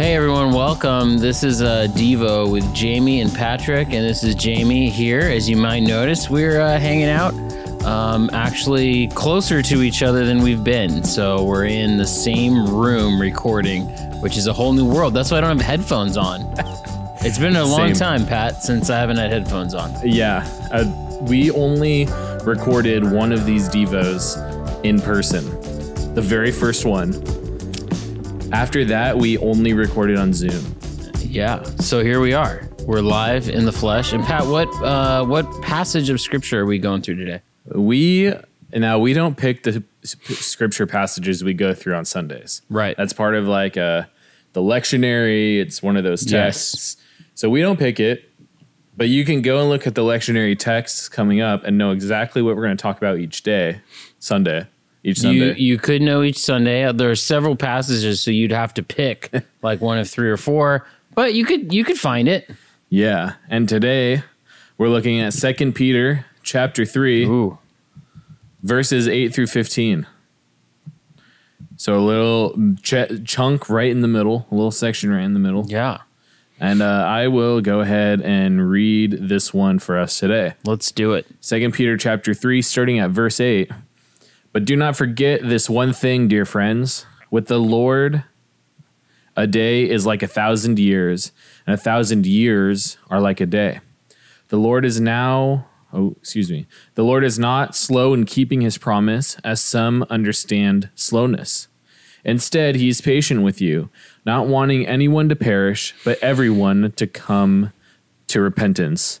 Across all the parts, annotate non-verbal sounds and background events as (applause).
Hey everyone, welcome. This is uh, Devo with Jamie and Patrick, and this is Jamie here. As you might notice, we're uh, hanging out um, actually closer to each other than we've been. So we're in the same room recording, which is a whole new world. That's why I don't have headphones on. (laughs) It's been a long Same. time, Pat, since I haven't had headphones on. Yeah, uh, we only recorded one of these Devos in person, the very first one. After that, we only recorded on Zoom. Yeah. So here we are. We're live in the flesh. And Pat, what uh, what passage of scripture are we going through today? We now we don't pick the scripture passages we go through on Sundays. Right. That's part of like uh, the lectionary. It's one of those Yes. So we don't pick it, but you can go and look at the lectionary texts coming up and know exactly what we're going to talk about each day, Sunday, each You Sunday. you could know each Sunday. Uh, There are several passages, so you'd have to pick (laughs) like one of three or four. But you could you could find it. Yeah, and today we're looking at Second Peter chapter 3 Ooh. verses 8 through 15. So a little ch- chunk right in the middle, a little section right in the middle. Yeah. And uh, I will go ahead and read this one for us today. Let's do it. Second Peter chapter 3 starting at verse 8. But do not forget this one thing, dear friends, with the Lord a day is like a thousand years, and a thousand years are like a day. The Lord is now oh, excuse me. The Lord is not slow in keeping his promise, as some understand slowness. Instead, he is patient with you, not wanting anyone to perish, but everyone to come to repentance.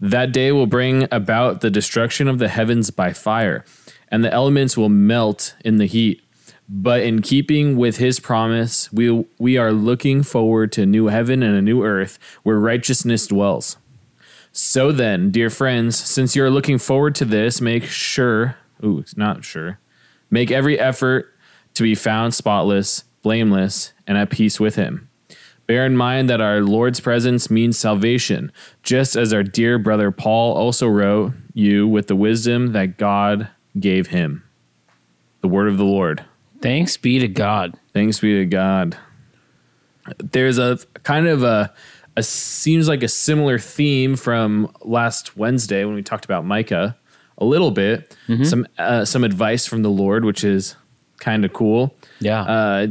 That day will bring about the destruction of the heavens by fire, and the elements will melt in the heat. But in keeping with his promise, we, we are looking forward to a new heaven and a new earth where righteousness dwells. So then, dear friends, since you're looking forward to this, make sure, ooh, not sure, make every effort to be found spotless, blameless, and at peace with him. Bear in mind that our Lord's presence means salvation, just as our dear brother Paul also wrote you with the wisdom that God gave him. The word of the Lord. Thanks be to God. Thanks be to God. There's a kind of a, a seems like a similar theme from last Wednesday when we talked about Micah a little bit. Some uh, some advice from the Lord, which is kind of cool. Yeah. Uh,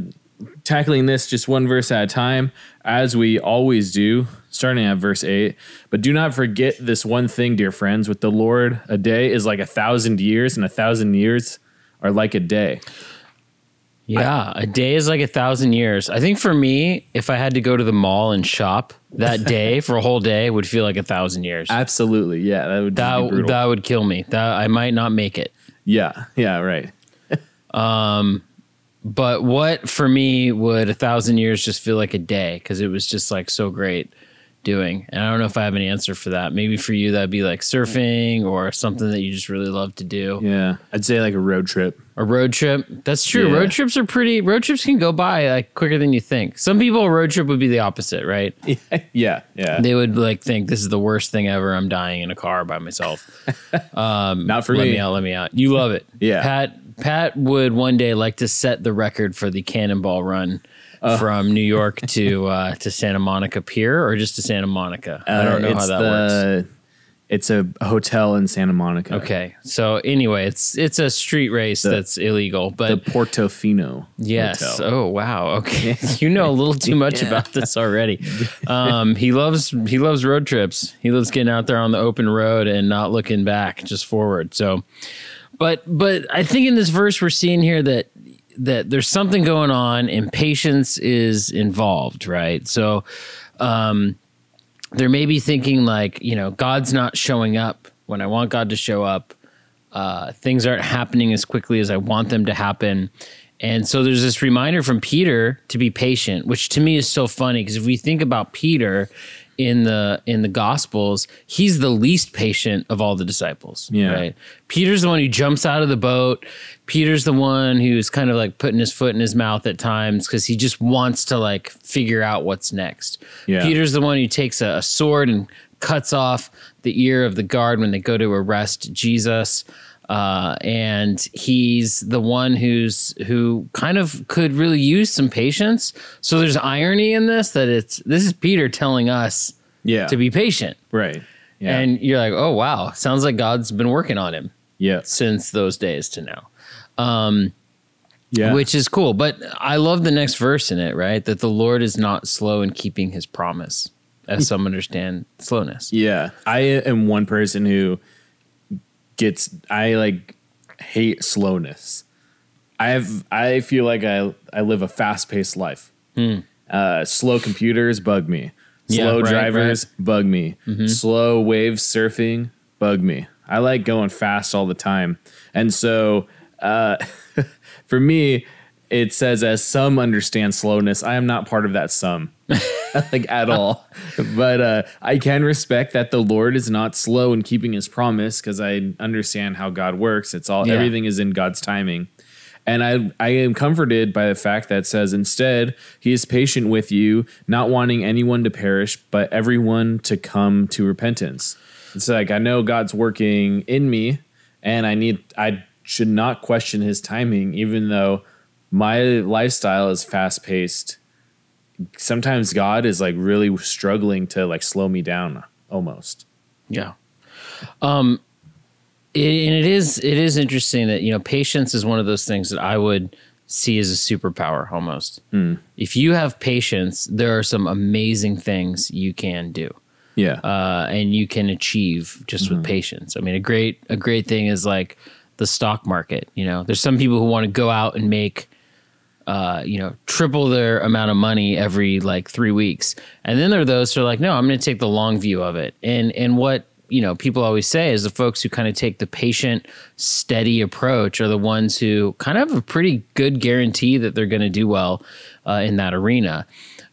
tackling this just one verse at a time, as we always do, starting at verse 8. But do not forget this one thing, dear friends. With the Lord, a day is like a thousand years, and a thousand years are like a day. yeah. A day is like a thousand years. I think for me, if I had to go to the mall and shop that (laughs) day for a whole day would feel like a thousand years. Absolutely. Yeah, that would That, that would kill me. That I might not make it. yeah, yeah, right. (laughs) Um, But what for me would a thousand years just feel like a day because it was just like so great doing. And I don't know if I have an answer for that. Maybe for you that'd be like surfing or something that you just really love to do. Yeah, I'd say like a road trip. A road trip. That's true. Yeah. Road trips are pretty. Road trips can go by like quicker than you think. Some people a road trip would be the opposite, right? (laughs) yeah, yeah. They would like think this is the worst thing ever. I'm dying in a car by myself. (laughs) Um Not for let me. me out. Let me out. You love it. (laughs) Yeah. Pat. Pat would one day like to set the record for the cannonball run from New York to uh, to Santa Monica Pier or just to Santa Monica. I don't know Uh, it's how that works. It's a hotel in Santa Monica. Okay. So anyway, it's it's a street race that's illegal, but The Portofino. Yes. Hotel. Oh wow. Okay. (laughs) (laughs) you know a little too much about this already. Um, he loves he loves road trips. He loves getting out there on the open road and not looking back, just forward. So, but but I think in this verse we're seeing here that that there's something going on and patience is involved, right? So, um, there may be thinking like you know God's not showing up when I want God to show up uh, things aren't happening as quickly as I want them to happen. And so there's this reminder from Peter to be patient, which to me is so funny because if we think about Peter in the in the gospels he's the least patient of all the disciples Yeah. right peter's the one who jumps out of the boat peter's the one who's kind of like putting his foot in his mouth at times because he just wants to like figure out what's next Yeah. peter's the one who takes a, a sword and cuts off the ear of the guard when they go to arrest jesus uh, and he's the one who's who kind of could really use some patience. So there's irony in this that it's this is Peter telling us Yeah. to be patient, right. Yeah. and you're like, oh wow, sounds like God's been working on him yeah. since those days to now, um, Yeah. which is cool. But I love the next verse in it, right? That the Lord is not slow in keeping His promise, as some understand slowness. Yeah, I am one person who gets I like hate slowness. I have I feel like I I live a fast paced life. Uh, slow computers bug me. Yeah, Slow right, drivers bug me. Slow wave surfing bug me. I like going fast all the time, and so uh, (laughs) for me, it says as some understand slowness. I am not part of that some. (laughs) like at all. But uh, I can respect that the Lord is not slow in keeping His promise because I understand how God works. It's all Yeah. everything is in God's timing, and I I am comforted by the fact that says instead He is patient with you, not wanting anyone to perish, but everyone to come to repentance. It's like I know God's working in me, and I need I should not question His timing, even though my lifestyle is fast paced sometimes God is like really struggling to like slow me down almost. Yeah. Um, it, and it is it is interesting that you know patience is one of those things that I would see as a superpower almost. If you have patience, there are some amazing things you can do. Yeah. uh, and you can achieve just with patience. I mean, a great a great thing is like the stock market. You know, there's some people who want to go out and make, uh, you know, triple their amount of money every like three weeks, and then there are those who are like, no, I'm going to take the long view of it. And and what you know people always say is the folks who kind of take the patient, steady approach are the ones who kind of have a pretty good guarantee that they're going to do well uh, in that arena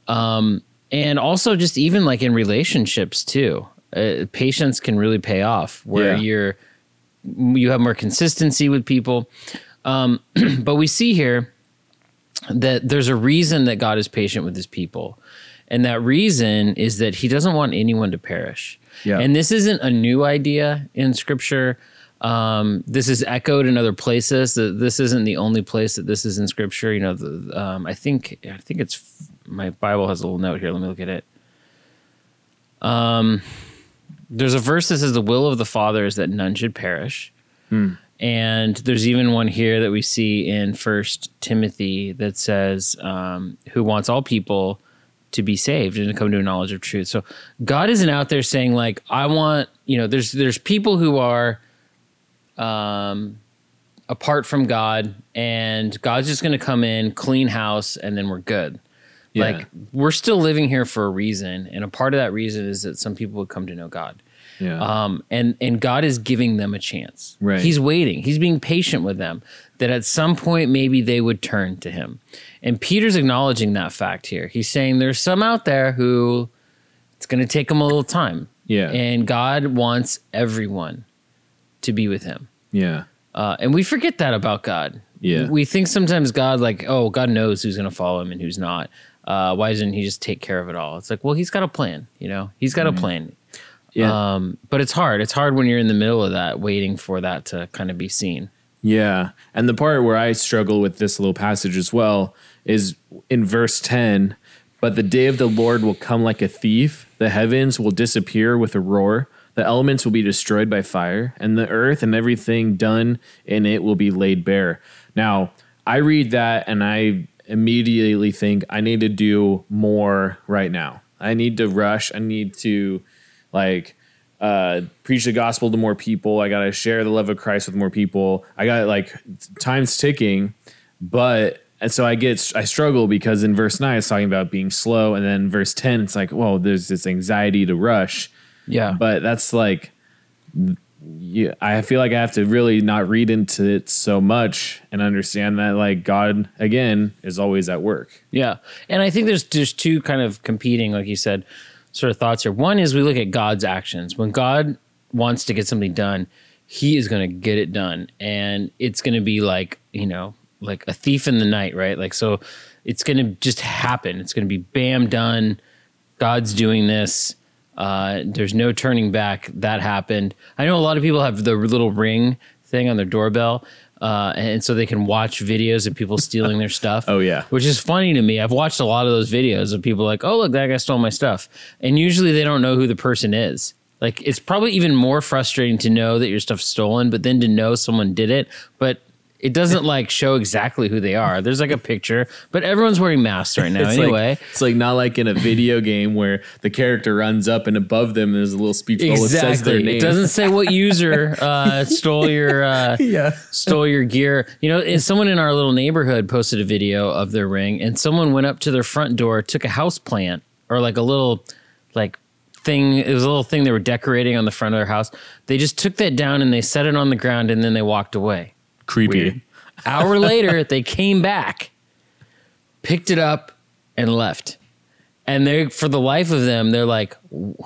um, and also just even like in relationships too uh, patience can really pay off where Yeah. you're you have more consistency with people um, (clears throat) but we see here that there's a reason that god is patient with his people and that reason is that he doesn't want anyone to perish Yeah. and this isn't a new idea in scripture um, this is echoed in other places. This isn't the only place that this is in scripture. You know, the, um, I think I think it's my Bible has a little note here. Let me look at it. Um, there's a verse that says, "The will of the Father is that none should perish," and there's even one here that we see in First Timothy that says, um, "Who wants all people." to be saved and to come to a knowledge of truth. So God isn't out there saying like I want, you know, there's there's people who are um apart from God and God's just going to come in, clean house and then we're good. Yeah. Like we're still living here for a reason and a part of that reason is that some people would come to know God. Yeah. Um, and and God is giving them a chance. Right. He's waiting. He's being patient with them. That at some point maybe they would turn to Him. And Peter's acknowledging that fact here. He's saying there's some out there who it's going to take them a little time. Yeah. And God wants everyone to be with Him. yeah. Uh, and we forget that about God. Yeah. We think sometimes God, like, oh, God knows who's going to follow Him and who's not. Uh, why doesn't He just take care of it all? It's like, well, He's got a plan. You know, He's got a plan. Yeah. Um, but it's hard. It's hard when you're in the middle of that, waiting for that to kind of be seen. Yeah. And the part where I struggle with this little passage as well is in verse 10 But the day of the Lord will come like a thief. The heavens will disappear with a roar. The elements will be destroyed by fire, and the earth and everything done in it will be laid bare. Now, I read that and I immediately think I need to do more right now. I need to rush. I need to like uh, preach the gospel to more people. I got to share the love of Christ with more people. I got like time's ticking, but and so I get I struggle because in verse nine it's talking about being slow, and then verse ten it's like, well, there's this anxiety to rush. Yeah. But that's like, yeah, I feel like I have to really not read into it so much and understand that like God again is always at work. Yeah, and I think there's there's two kind of competing, like you said. Sort of thoughts here. One is we look at God's actions. When God wants to get something done, he is going to get it done. And it's going to be like, you know, like a thief in the night, right? Like, so it's going to just happen. It's going to be bam, done. God's doing this. Uh, there's no turning back. That happened. I know a lot of people have the little ring thing on their doorbell. Uh, and so they can watch videos of people stealing their stuff. (laughs) Oh, yeah. which is funny to me. I've watched a lot of those videos of people like, "Oh, look, that guy stole my stuff," and usually they don't know who the person is. Like, it's probably even more frustrating to know that your stuff's stolen, but then to know someone did it, but it doesn't (laughs) like show exactly who they are. There's like a picture, but everyone's wearing masks right (laughs) now It's anyway. like, it's like not like in a video game where the character runs up and above them there's a little speech bubble that says their name. It doesn't say what user uh, (laughs) stole your uh, yeah. stole your gear. You know, someone in our little neighborhood posted a video of their ring, and someone went up to their front door, took a house plant or like a little like thing. It was a little thing they were decorating on the front of their house. They just took that down and they set it on the ground, and then they walked away. Creepy. Weird. Hour later, (laughs) they came back, picked it up, and left. And they, for the life of them, they're like,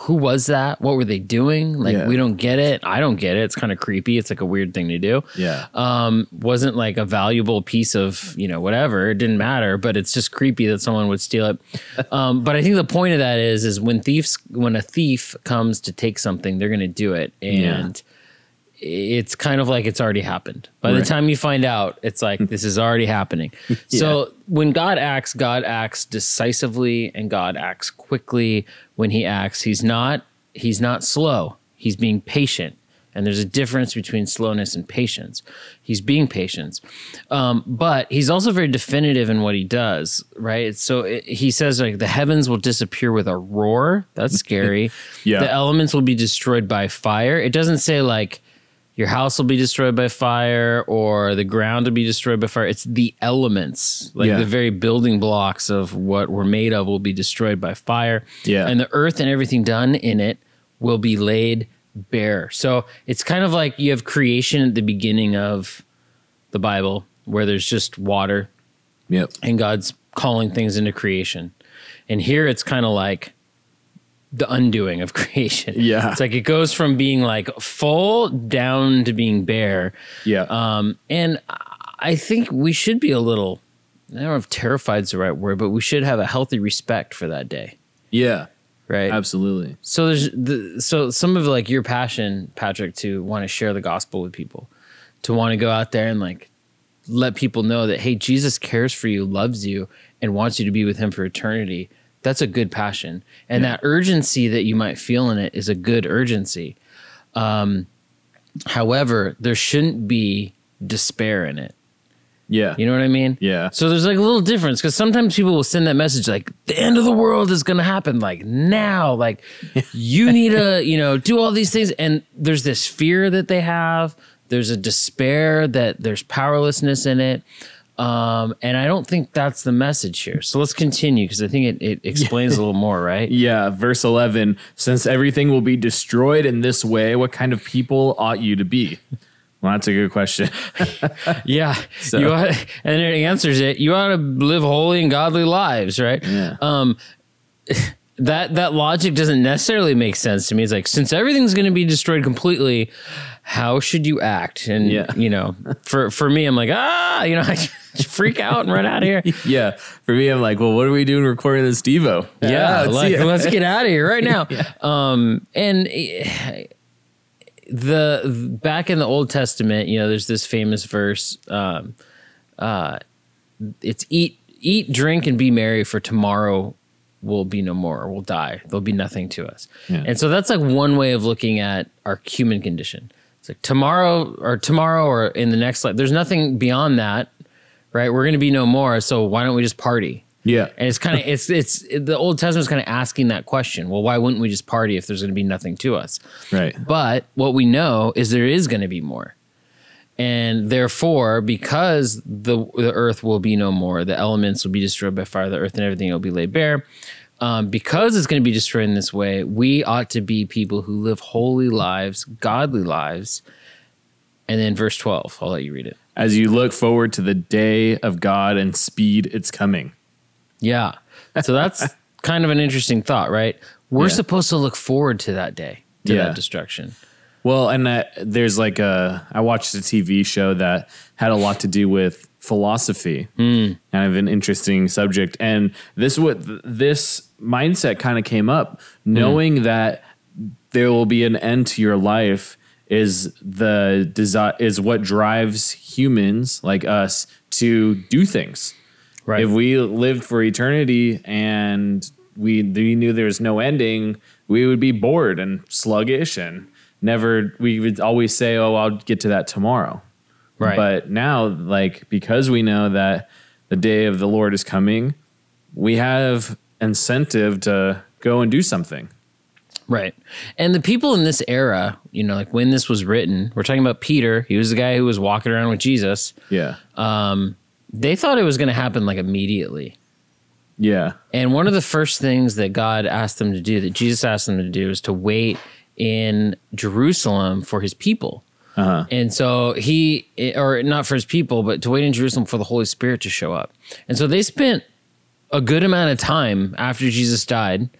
"Who was that? What were they doing? Like, Yeah. we don't get it. I don't get it. It's kind of creepy. It's like a weird thing to do. Yeah. Um, wasn't like a valuable piece of you know whatever. It didn't matter, but it's just creepy that someone would steal it. (laughs) um, but I think the point of that is, is when thieves, when a thief comes to take something, they're going to do it, and it's kind of like it's already happened. By the time you find out, it's like this is already happening. (laughs) So when God acts, God acts decisively and God acts quickly when he acts. He's not he's not slow. He's being patient. And there's a difference between slowness and patience. He's being patient. Um, but he's also very definitive in what he does, right? So it, he says like the heavens will disappear with a roar. That's (laughs) scary. Yeah. The elements will be destroyed by fire. It doesn't say like your house will be destroyed by fire or the ground will be destroyed by fire. It's the elements, like Yeah. the very building blocks of what we're made of will be destroyed by fire. Yeah. And the earth and everything done in it will be laid bare. So it's kind of like you have creation at the beginning of the Bible where there's just water Yep. and God's calling things into creation. And here it's kind of like the undoing of (laughs) creation. Yeah. It's like it goes from being like full down to being bare. Yeah. Um, and I think we should be a little, I don't know if terrified is the right word, but we should have a healthy respect for that day. yeah. Right. Absolutely. So there's the so some of like your passion, Patrick, to want to share the gospel with people, to want to go out there and like let people know that hey, Jesus cares for you, loves you, and wants you to be with him for eternity. That's a good passion. And that urgency that you might feel in it is a good urgency. Um, however, there shouldn't be despair in it. Yeah. You know what I mean? Yeah. So there's like a little difference because sometimes people will send that message like the end of the world is going to happen like now, like (laughs) you need to, you know, do all these things. And there's this fear that they have. There's a despair that there's powerlessness in it. Um, and I don't think that's the message here. So let's continue because I think it, it (laughs) explains a little more, right? Yeah, verse 11. Since everything will be destroyed in this way, what kind of people ought you to be? (laughs) Well, that's a good question. (laughs) Yeah. You ought, and it answers it. You ought to live holy and godly lives, right? Yeah. Um, that that logic doesn't necessarily make sense to me. It's like since everything's going to be destroyed completely, how should you act? And Yeah. you know, for for me, I'm like ah, you know, (laughs) I freak out and run out of here. (laughs) yeah. For me, I'm like, well, what are we doing recording this Devo? Yeah, let's like let's get out of here right now. (laughs) Um, and eh, the back in the Old Testament, you know, there's this famous verse. Um, uh, it's eat, eat, drink, and be merry, for tomorrow will be no more. We'll die. There'll be nothing to us. Yeah. And so that's like one way of looking at our human condition. It's like tomorrow or tomorrow or in the next life. There's nothing beyond that, right? We're going to be no more. So why don't we just party? Yeah. And it's kind of it's it's the Old Testament's kind of asking that question. Well, why wouldn't we just party if there's going to be nothing to us? Right. But what we know is there is going to be more. And therefore, because the the earth will be no more, the elements will be destroyed by fire, the earth and everything will be laid bare. Um, because it's going to be destroyed in this way, we ought to be people who live holy lives, godly lives. And then verse 12, I'll let you read it. As you look forward to the day of God and speed its coming. Yeah. So that's (laughs) kind of an interesting thought, right? We're Yeah. supposed to look forward to that day, to Yeah. that destruction. Well, and that, there's like a I watched a TV show that had a lot to do with philosophy, hmm. kind of an interesting subject. And this what this mindset kind of came up, hmm. knowing that there will be an end to your life is the desire is what drives humans like us to do things. Right. If we lived for eternity and we, we knew there was no ending, we would be bored and sluggish and never, we would always say, oh, I'll get to that tomorrow. Right. But now, like, because we know that the day of the Lord is coming, we have incentive to go and do something. Right. And the people in this era, you know, like when this was written, we're talking about Peter. He was the guy who was walking around with Jesus. Yeah. Um, they thought it was going to happen like immediately. yeah. And one of the first things that God asked them to do, that Jesus asked them to do, is to wait in Jerusalem for his people. Uh-huh. And so he, or not for his people, but to wait in Jerusalem for the Holy Spirit to show up. And so they spent a good amount of time after Jesus died,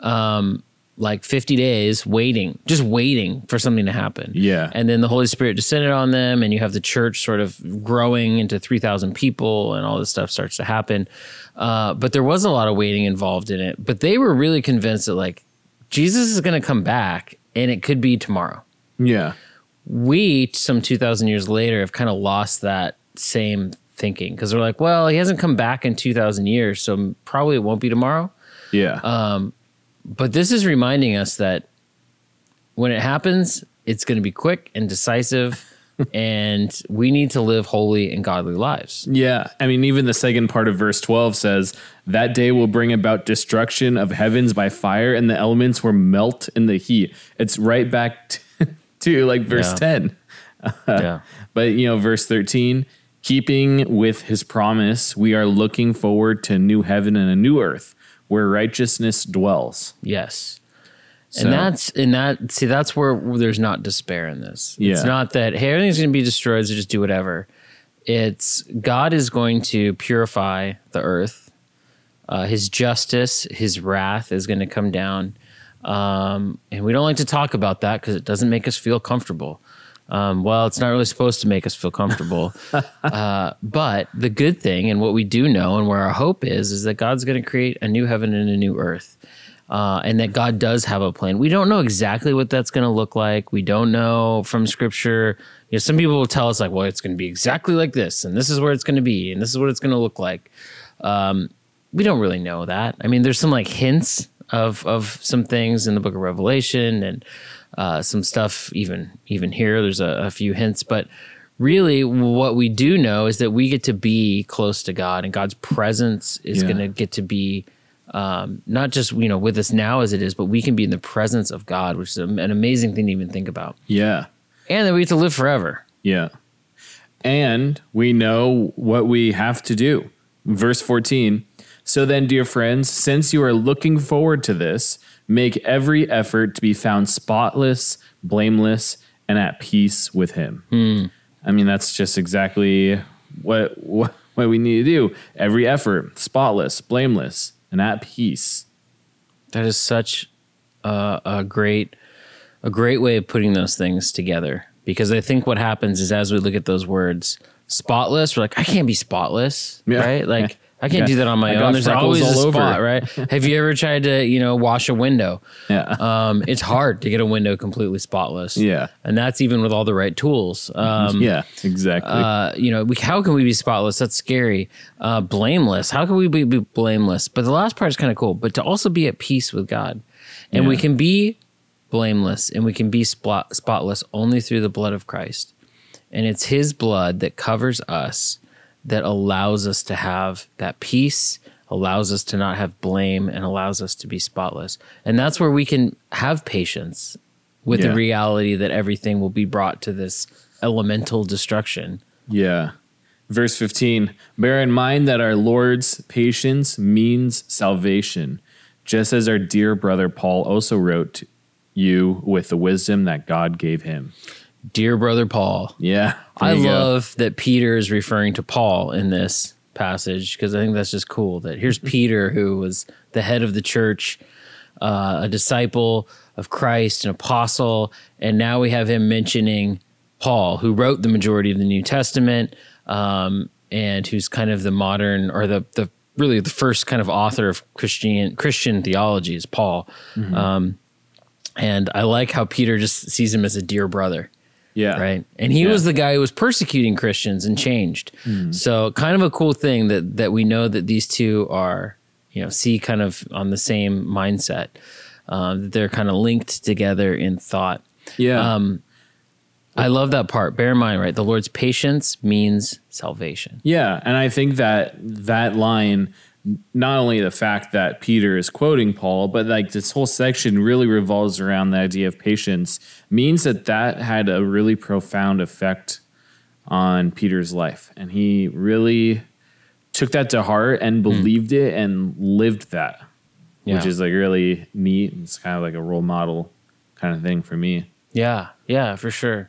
um, like 50 days waiting, just waiting for something to happen. Yeah. And then the Holy Spirit descended on them, and you have the church sort of growing into 3,000 people, and all this stuff starts to happen. Uh, but there was a lot of waiting involved in it. But they were really convinced that, like, Jesus is going to come back, and it could be tomorrow Yeah. We some 2000 years later have kind of lost that same thinking because we're like well he hasn't come back in 2000 years so probably it won't be tomorrow Yeah. um, but this is reminding us that when it happens it's going to be quick and decisive (laughs) and we need to live holy and godly lives Yeah. I mean, even the second part of verse 12 says, That day will bring about destruction of heavens by fire, and the elements will melt in the heat. It's right back to, to like verse Yeah. 10. yeah (laughs) But, you know, verse 13, keeping with his promise, we are looking forward to a new heaven and a new earth where righteousness dwells. yes So- and that's and that see that's where there's not despair in this Yeah. it's not that hey everything's going to be destroyed so just do whatever it's god is going to purify the earth uh, his justice his wrath is going to come down um, and we don't like to talk about that because it doesn't make us feel comfortable um, well it's not really supposed to make us feel comfortable (laughs) uh, but the good thing and what we do know and where our hope is is that god's going to create a new heaven and a new earth uh, and that God does have a plan. We don't know exactly what that's going to look like. We don't know from Scripture. You know, some people will tell us like, "Well, it's going to be exactly like this, and this is where it's going to be, and this is what it's going to look like." Um, we don't really know that. I mean, there's some like hints of of some things in the Book of Revelation, and uh, some stuff even even here. There's a, a few hints, but really, what we do know is that we get to be close to God, and God's presence is Yeah. going to get to be um, not just you know with us now as it is, but we can be in the presence of God, which is an amazing thing to even think about, Yeah. and that we get to live forever. Yeah. And we know what we have to do. Verse 14. So then, dear friends, since you are looking forward to this, make every effort to be found spotless, blameless, and at peace with him. Hmm. I mean, that's just exactly what, what what we need to do. Every effort, spotless, blameless, and at peace. That is such a, a great a great way of putting those things together because I think what happens is as we look at those words, spotless, we're like, I can't be spotless, Yeah. right? Like I can't got- do that on my own. There's always a all over. spot, right? (laughs) Have you ever tried to, you know, wash a window? Yeah. Um, it's hard to get a window completely spotless. Yeah. and that's even with all the right tools. Um, yeah, exactly. uh, you know, we, how can we be spotless? That's scary. Uh, blameless. How can we be, be blameless? But the last part is kind of cool. But to also be at peace with God, and we can be blameless and we can be spot, spotless only through the blood of Christ, and it's His blood that covers us, that allows us to have that peace, allows us to not have blame, and allows us to be spotless. And that's where we can have patience with Yeah. the reality that everything will be brought to this elemental destruction. Yeah. Verse 15 Bear in mind that our Lord's patience means salvation, just as our dear brother Paul also wrote you with the wisdom that God gave him. Dear brother Paul, Yeah. I go. love that Peter is referring to Paul in this passage because I think that's just cool that here's Peter, who was the head of the church, uh, a disciple of Christ, an apostle, and now we have him mentioning Paul, who wrote the majority of the New Testament, um, and who's kind of the modern or the the really the first kind of author of Christian Christian theology is Paul. Um, and I like how Peter just sees him as a dear brother Yeah. right? And he Yeah. was the guy who was persecuting Christians and changed. So kind of a cool thing that that we know that these two are, you know, see kind of on the same mindset. Um, that they're kind of linked together in thought. Yeah. Um, I love that part. Bear in mind, right? The Lord's patience means salvation. Yeah, and I think that that line, not only the fact that Peter is quoting Paul, but like this whole section really revolves around the idea of patience, means that that had a really profound effect on Peter's life, and he really took that to heart and believed it and lived that, which is like really neat. It's kind of like a role model kind of thing for me. Yeah, yeah, for sure.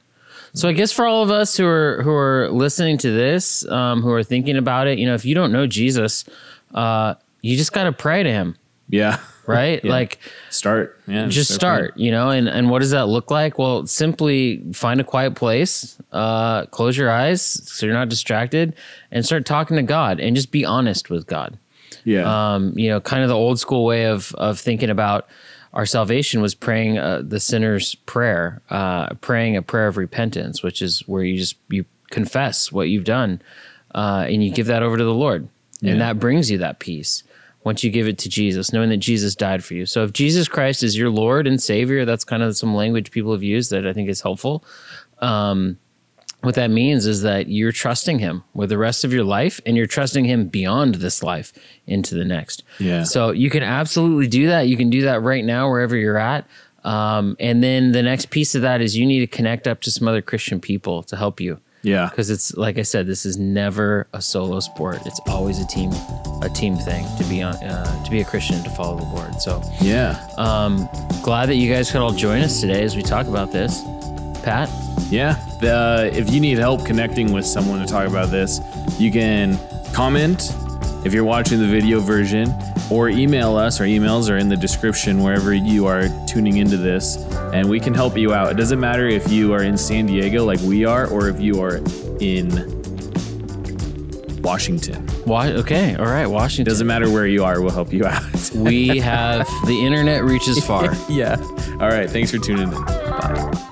So I guess for all of us who are who are listening to this, um, who are thinking about it, you know, if you don't know Jesus, uh, you just got to pray to Him, Yeah, (laughs) right? Yeah. Like start. Yeah, just start, you know, and and what does that look like? Well, simply find a quiet place, uh, close your eyes so you're not distracted, and start talking to God, and just be honest with God. Yeah, Um, you know, kind of the old school way of of thinking about our salvation was praying uh, the sinner's prayer, uh, praying a prayer of repentance, which is where you just you confess what you've done, uh, and you give that over to the Lord, Yeah. and that brings you that peace once you give it to Jesus, knowing that Jesus died for you. So if Jesus Christ is your Lord and Savior, that's kind of some language people have used that I think is helpful. Um, what that means is that you're trusting him with the rest of your life and you're trusting him beyond this life into the next. Yeah. So you can absolutely do that. You can do that right now, wherever you're at. Um, and then the next piece of that is you need to connect up to some other Christian people to help you. Yeah, Because it's like I said, this is never a solo sport. It's always a team, a team thing to be on, uh, to be a Christian to follow the Lord. So yeah. um, glad that you guys could all join us today as we talk about this. Pat, Yeah. The, if you need help connecting with someone to talk about this, you can comment if you're watching the video version or email us. Our emails are in the description wherever you are tuning into this, and we can help you out. It doesn't matter if you are in San Diego like we are or if you are in Washington. Wa- okay, all right, Washington. Doesn't matter where you are, we'll help you out. we have the internet reaches far. (laughs) yeah. All right. Thanks for tuning in. Bye.